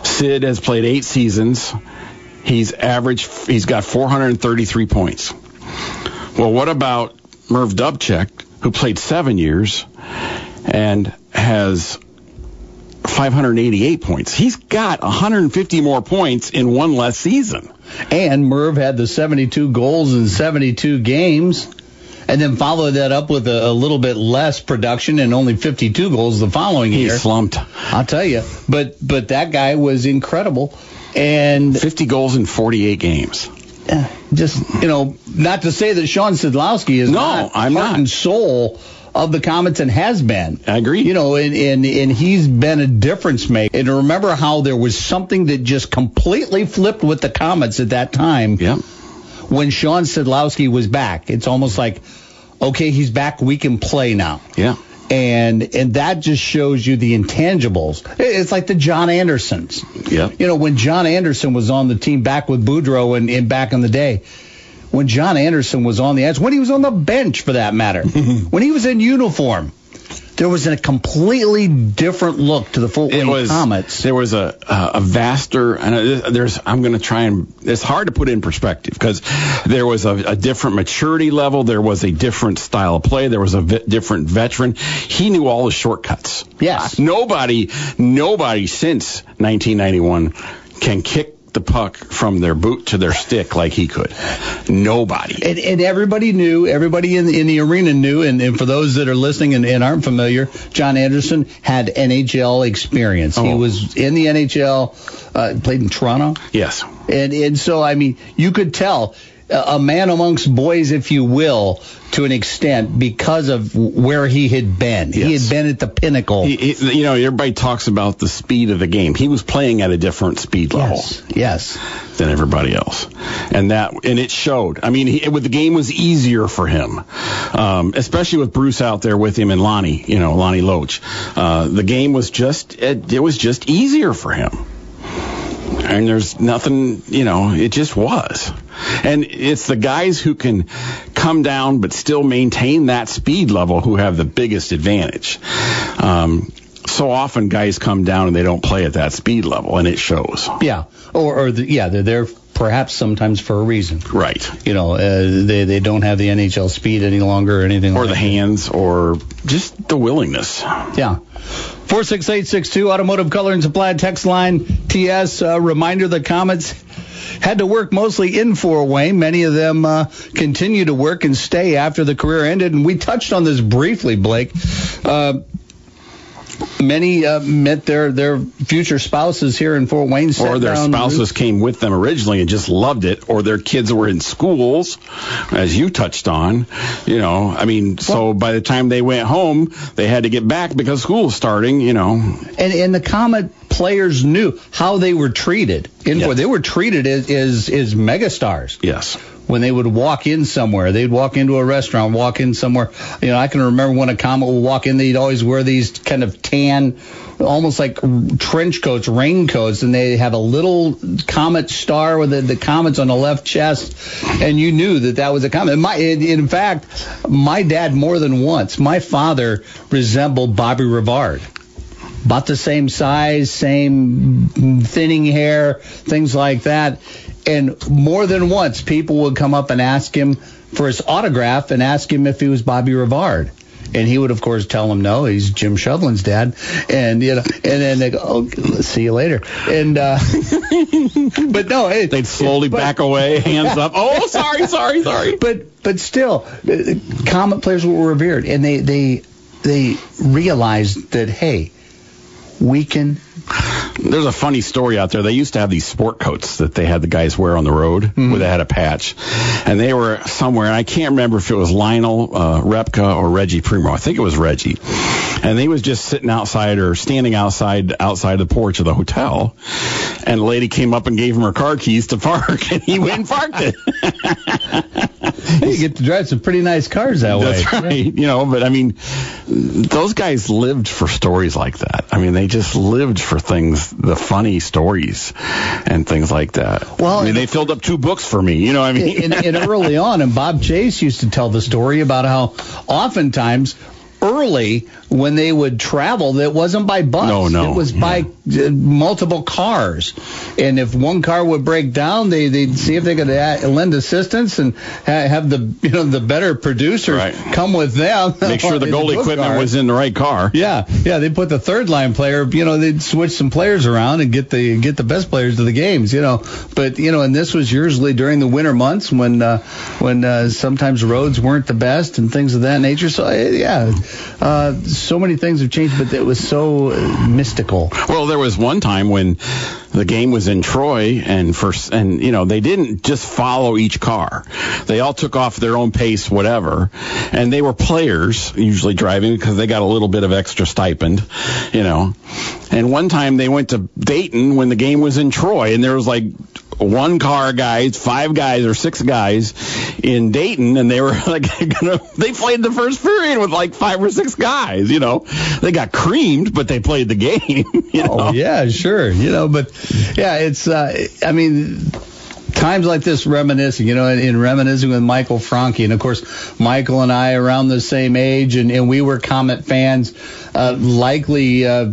Sid has played eight seasons. He's averaged, he's got 433 points. Well, what about Merv Dubchak, who played seven years and has 588 points? He's got 150 more points in one less season. And Merv had the 72 goals in 72 games. And then followed that up with a, a little bit less production and only 52 goals the following He year. He slumped. I'll tell you. But but that guy was incredible. And 50 goals in 48 games. Yeah, just you know, not to say that Shawn Szydlowski is No, not I'm heart not. and soul of the Komets and has been. I agree. You know, and, and and he's been a difference maker. And remember how there was something that just completely flipped with the Komets at that time. Yeah. When Shawn Szydlowski was back, it's almost like, okay, he's back. We can play now. Yeah. And and that just shows you the intangibles. It's like the John Andersons. Yeah. You know, when John Anderson was on the team back with Boudreau and, and back in the day, when John Anderson was on the edge, when he was on the bench for that matter, when he was in uniform, there was a completely different look to the Fort Wayne was Komets. there was a a, vaster and there's I'm going to try and it's hard to put in perspective because there was a, a different maturity level, there was a different style of play, there was a different veteran. He knew all the shortcuts. Yes. Nobody nobody since 1991 can kick the puck from their boot to their stick like he could. Nobody. And, and everybody knew, everybody in, in the arena knew, and, and for those that are listening and, and aren't familiar, John Anderson had NHL experience. He Oh. was in the NHL, uh, played in Toronto. Yes. And and so I mean, you could tell a man amongst boys, if you will, to an extent because of where he had been. He had been at the pinnacle. He, he- you know, everybody talks about the speed of the game. He was playing at a different speed level. yes, yes. than everybody else, and that and it showed. I mean, he, with the game was easier for him, um, especially with Bruce out there with him and Lonnie. You know, Lonnie Loach. Uh, the game was just it, it was just easier for him. And there's nothing, you know, it just was. And it's the guys who can come down but still maintain that speed level who have the biggest advantage. Um, so often guys come down and they don't play at that speed level, and it shows. Yeah, or or the, yeah, they're perhaps sometimes for a reason. Right. You know, uh, they they don't have the NHL speed any longer or anything. or like the that. hands or just the willingness. Yeah. 46862 Automotive Color and Supply text line TS. Uh, reminder the Komets had to work mostly in Fort Wayne. Many of them uh, continue to work and stay after the career ended. And we touched on this briefly, Blake. Uh, many uh, met their, their future spouses here in Fort Wayne. Or their spouses came with them originally and just loved it, or their kids were in schools, as you touched on. You know, I mean, so by the time they went home, they had to get back because school was starting. You know, and and the Komet players knew how they were treated. In Fort- they were treated as, as as megastars. Yes. When they would walk in somewhere, they'd walk into a restaurant, walk in somewhere. You know, I can remember when a Komet would walk in, they'd always wear these kind of tan, almost like trench coats, raincoats, and they have a little Komet star with the, the Komets on the left chest, and you knew that that was a Komet. My, in fact, my dad more than once, my father resembled Bobby Rivard about the same size, same thinning hair, things like that. And more than once, people would come up and ask him for his autograph and ask him if he was Bobby Rivard. And he would, of course, tell them no, he's Jim Shovelin's dad. And you know, and then they go, "Oh, see you later." And uh, but no, hey, they'd slowly back away, hands up. Oh, sorry, sorry, sorry. But but still, uh, Komet players were revered, and they they they realized that hey, we can There's a funny story out there. They used to have these sport coats that they had the guys wear on the road where they had a patch. And they were somewhere, and I can't remember if it was Lionel uh, Repka or Reggie Primeau. I think it was Reggie. And he was just sitting outside or standing outside outside the porch of the hotel. And a lady came up and gave him her car keys to park, and he went and parked it. You get to drive some pretty nice cars that way. That's right. You know, but I mean, those guys lived for stories like that. I mean, they just lived for things, the funny stories and things like that. Well, I mean, they filled up two books for me. You know what I mean? and, and early on, and Bob Chase used to tell the story about how oftentimes early when they would travel that wasn't by bus. No, no, It was by uh, multiple cars. And if one car would break down, they they'd see if they could lend assistance and have the you know the better producers come with them. Make sure the goal equipment was in the right car. Yeah, yeah, they put the third line player. You know, they'd switch some players around and get the get the best players to the games. You know, but you know, and this was usually during the winter months when uh, when uh, sometimes roads weren't the best and things of that nature. So uh, yeah, uh, so many things have changed, but it was so mystical. Well, there was one time when the game was in Troy, and first, and you know, they didn't just follow each car. They all took off their own pace, whatever, and they were players usually driving because they got a little bit of extra stipend, you know. And one time they went to Dayton when the game was in Troy, and there was like one car guys, five guys or six guys in Dayton, and they were like gonna, they played the first period with like five or six guys. You know, they got creamed, but they played the game. You know? Oh yeah, sure. You know, but yeah, it's. Uh, I mean. Times like this, reminiscing, you know, in, in reminiscing with Michael Franke, and of course, Michael and I around the same age, and, and we were Komet fans, uh, likely uh,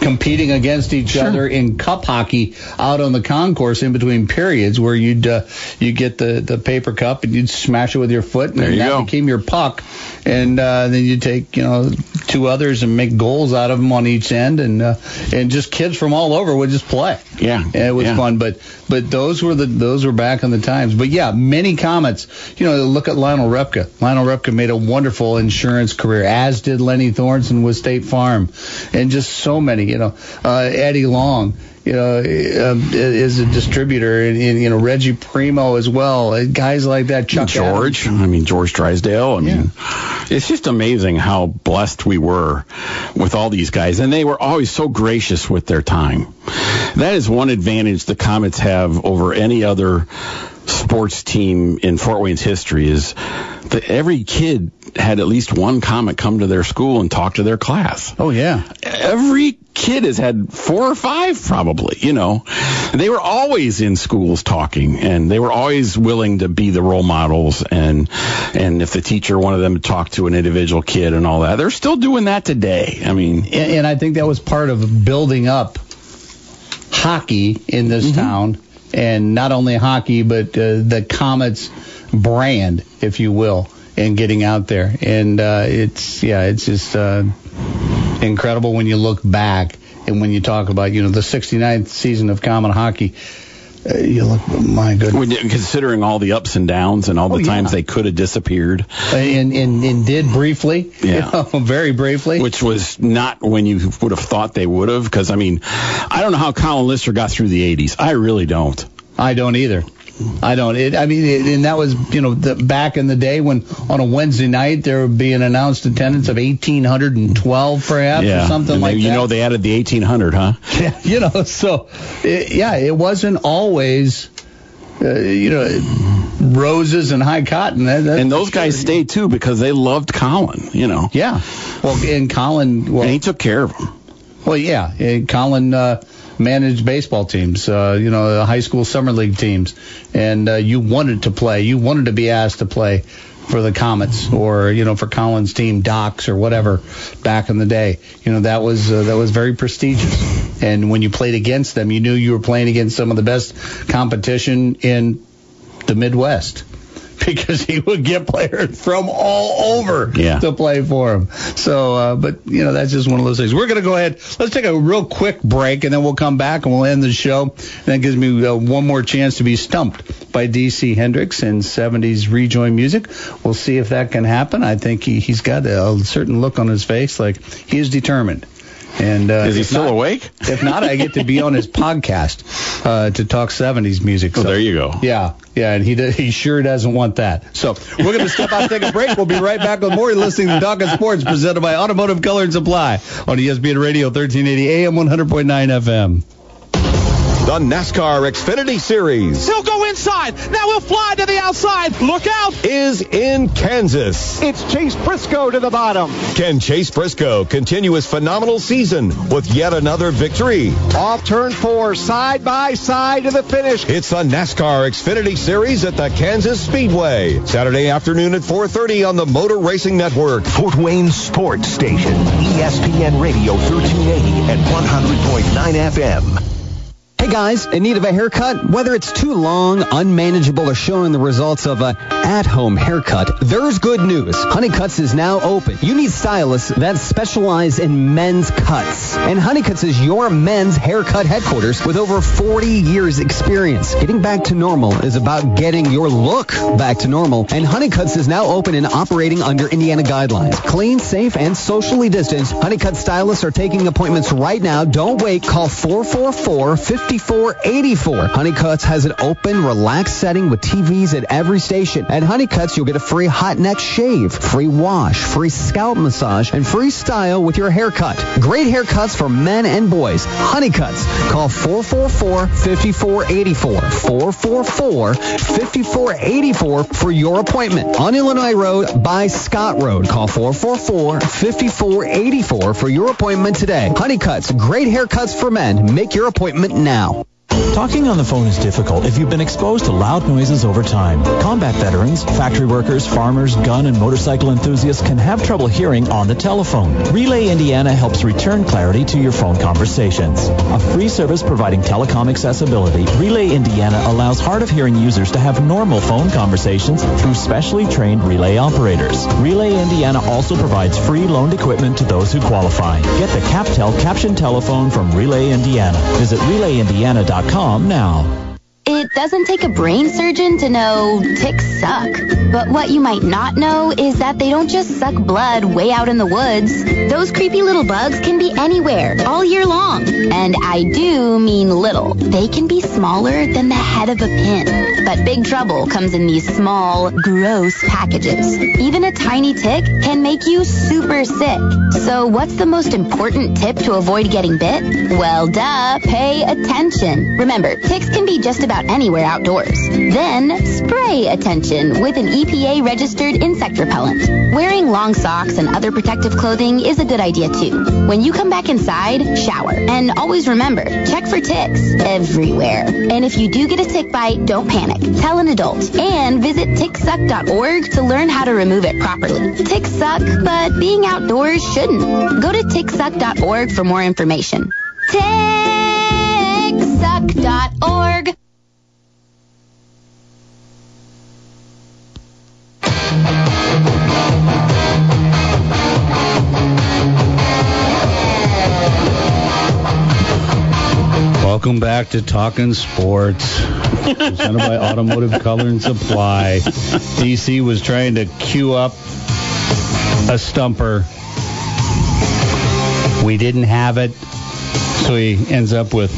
competing against each other in cup hockey out on the concourse in between periods, where you'd uh, you get the the paper cup and you'd smash it with your foot, and There you that go. became your puck, and uh, then you take you know two others and make goals out of them on each end, and uh, and just kids from all over would just play. Yeah, And it was yeah. fun, but but those were the those were back in the times. But yeah, many comments. You know, look at Lionel Repka. Lionel Repka made a wonderful insurance career, as did Lenny Thornton with State Farm, and just so many. You know, uh, Eddie Long. You know, um, is a distributor, and, and you know Reggie Primeau as well. Uh, Guys like that, Chuck George. I mean, George Drysdale. I mean, it's just amazing how blessed we were with all these guys. And they were always so gracious with their time. That is one advantage the Komets have over any other sports team in Fort Wayne's history is that every kid had at least one Komet come to their school and talk to their class. Oh, yeah. Every kid has had four or five probably, you know. They were always in schools talking and they were always willing to be the role models and and if the teacher wanted them to talk to an individual kid and all that. They're still doing that today. I mean, and, and I think that was part of building up hockey in this mm-hmm. town, and not only hockey, but uh, the Komets brand, if you will, and getting out there. And uh, it's yeah, it's just uh, incredible when you look back and when you talk about you know the 69th season of Komet hockey. Uh, you look, my goodness. when considering all the ups and downs and all the Oh, yeah. times they could have disappeared. And, and and did briefly, Yeah. you know, very briefly. Which was not when you would have thought they would have, because I mean, I don't know how Colin Lister got through the 80s. I really don't. I don't either. I don't. It, I mean, it, and that was you know the, back in the day when on a Wednesday night there would be an announced attendance of 1,812 perhaps yeah, or something And like they, that. You know, they added the 1800, huh? Yeah, you know, so it, yeah, it wasn't always uh, you know roses and high cotton. That, And those guys stayed too because they loved Colin, you know. Yeah. Well, and Colin, well, and he took care of them. Well, yeah, and Colin uh, managed baseball teams, uh, you know, high school summer league teams, and uh, you wanted to play, you wanted to be asked to play for the Komets or you know for Collins' team Docs or whatever back in the day. You know that was uh, that was very prestigious, and when you played against them, you knew you were playing against some of the best competition in the Midwest. Because he would get players from all over Yeah. to play for him. So, uh, but you know, that's just one of those things. We're gonna go ahead. Let's take a real quick break, and then we'll come back and we'll end the show. And that gives me uh, one more chance to be stumped by DC Hendricks and 70s rejoin music. We'll see if that can happen. I think he, he's got a, a certain look on his face, like he is determined. And uh, Is he still not- awake? If not, I get to be on his podcast uh, to talk 70s music. Oh, So- there you go. yeah, yeah, and he he sure doesn't want that. So we're going to step out, take a break. We'll be right back with more. You're listening to Talking Sports, presented by Automotive Color and Supply on ESPN Radio, 1380 AM, 100.9 FM. The NASCAR Xfinity Series He'll go inside. Now he'll fly to the outside. Look out. is in Kansas. It's Chase Briscoe to the bottom. Can Chase Briscoe continue his phenomenal season with yet another victory? Off turn four, side by side to the finish. It's the NASCAR Xfinity Series at the Kansas Speedway. Saturday afternoon at 4.30 on the Motor Racing Network. Fort Wayne Sports Station, ESPN Radio 1380 and 100.9 FM. Hey guys, in need of a haircut? Whether it's too long, unmanageable, or showing the results of a at-home haircut, there's good news. Honeycuts is now open. You need stylists that specialize in men's cuts. And Honeycuts is your men's haircut headquarters with over 40 years experience. Getting back to normal is about getting your look back to normal. And Honeycuts is now open and operating under Indiana guidelines. Clean, safe, and socially distanced. Honeycut stylists are taking appointments right now. Don't wait. Call 444 5484. Honeycuts has an open, relaxed setting with TVs at every station. At Honeycuts, you'll get a free hot neck shave, free wash, free scalp massage, and free style with your haircut. Great haircuts for men and boys. Honeycuts. Call 444-5484. 444-5484 for your appointment. On Illinois Road by Scott Road. Call 444-5484 for your appointment today. Honeycuts. Great haircuts for men. Make your appointment now. Talking on the phone is difficult if you've been exposed to loud noises over time. Combat veterans, factory workers, farmers, gun and motorcycle enthusiasts can have trouble hearing on the telephone. Relay Indiana helps return clarity to your phone conversations. A free service providing telecom accessibility, Relay Indiana allows hard of hearing users to have normal phone conversations through specially trained relay operators. Relay Indiana also provides free loaned equipment to those who qualify. Get the CapTel caption telephone from Relay Indiana. Visit relayindiana.com now. It doesn't take a brain surgeon to know ticks suck. But what you might not know is that they don't just suck blood way out in the woods. Those creepy little bugs can be anywhere, all year long. And I do mean little. They can be smaller than the head of a pin. But big trouble comes in these small, gross packages. Even a tiny tick can make you super sick. So what's the most important tip to avoid getting bit? Well, duh, pay attention. Remember, ticks can be just about anywhere outdoors. Then spray attention with an EPA registered insect repellent. Wearing long socks and other protective clothing is a good idea too. When you come back inside, shower. And always remember, check for ticks everywhere. And if you do get a tick bite, don't panic. Tell an adult. And visit ticksuck.org to learn how to remove it properly. Ticks suck, but being outdoors shouldn't. Go to ticksuck.org for more information. Ticksuck.org. Welcome back to Talking Sports, presented by Automotive Color and Supply. DC was trying to queue up a stumper. We didn't have it, so he ends up with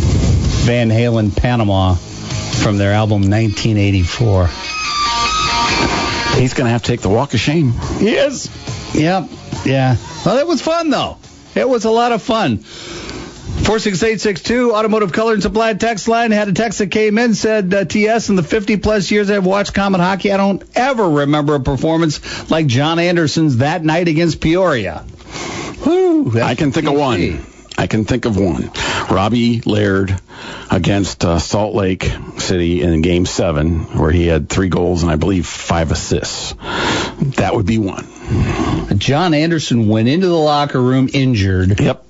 Van Halen Panama from their album 1984. He's going to have to take the walk of shame. Yes. Yep. Yeah. Well, it was fun though. It was a lot of fun. 46862 Automotive Color and Supply text line had a text that came in said uh, TS in the 50 plus years I've watched Komet hockey I don't ever remember a performance like John Anderson's that night against Peoria. Whew, I can think of one. I can think of one. Robbie Laird against uh, Salt Lake City in Game Seven, where he had three goals and I believe five assists. That would be one. John Anderson went into the locker room injured. Yep.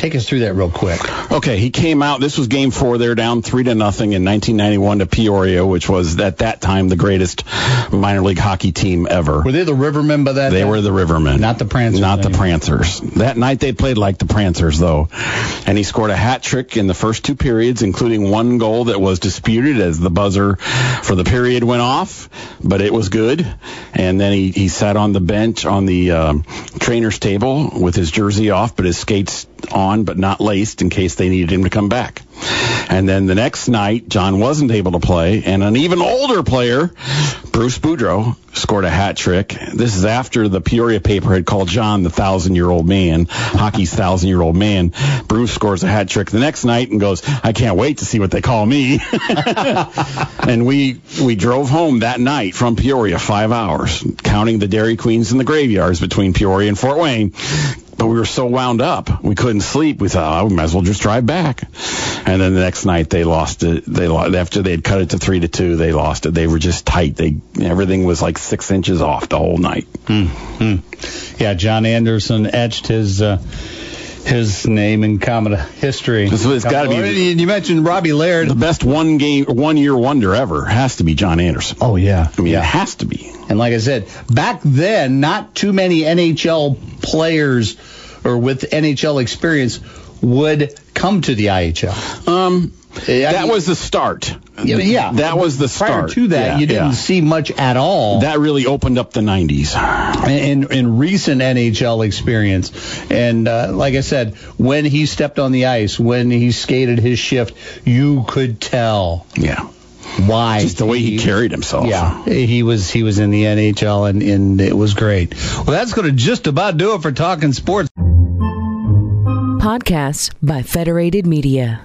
Take us through that real quick. Okay, he came out. This was game four. They're down three to nothing in 1991 to Peoria, which was at that time the greatest minor league hockey team ever. Were they the Rivermen by that They time? were the Rivermen. Not the Prancers. Not the. Prancers. That night they played like the Prancers, though. And he scored a hat trick in the first two periods, including one goal that was disputed as the buzzer for the period went off, but it was good. And then he, he sat on the bench on the um, trainer's table with his jersey off, but his skates on, but not laced in case they needed him to come back. And then the next night, John wasn't able to play, and an even older player Bruce Boudreau scored a hat trick. This is after the Peoria paper had called John the thousand year old man, hockey's thousand year old man. Bruce scores a hat trick the next night and goes, I can't wait to see what they call me. and we we drove home that night from Peoria five hours, counting the Dairy Queens and the graveyards between Peoria and Fort Wayne. But we were so wound up, we couldn't sleep. We thought, oh, we might as well just drive back. And then the next night they lost it. They lost, after they had cut it to three to two. They lost it. They were just tight. They everything was like six inches off the whole night. Mm-hmm. Yeah, John Anderson etched his. Uh, his name in Komet history. it's, it's got to be. You mentioned Robbie Laird, the best one game, one year wonder ever has to be John Anderson. Oh yeah, I mean yeah. it has to be. And like I said, back then, not too many NHL players or with NHL experience would come to the IHL. Um, that was the start. Yeah, yeah. that was the start. Prior start. to that, Yeah, you didn't yeah. see much at all. That really opened up the 90s. in, in recent NHL experience. And uh, like I said, when he stepped on the ice, when he skated his shift, you could tell. Yeah. Why? Just the way he carried himself. Yeah, he was he was in the NHL and, and it was great. Well, that's going to just about do it for talking sports. Podcasts by Federated Media.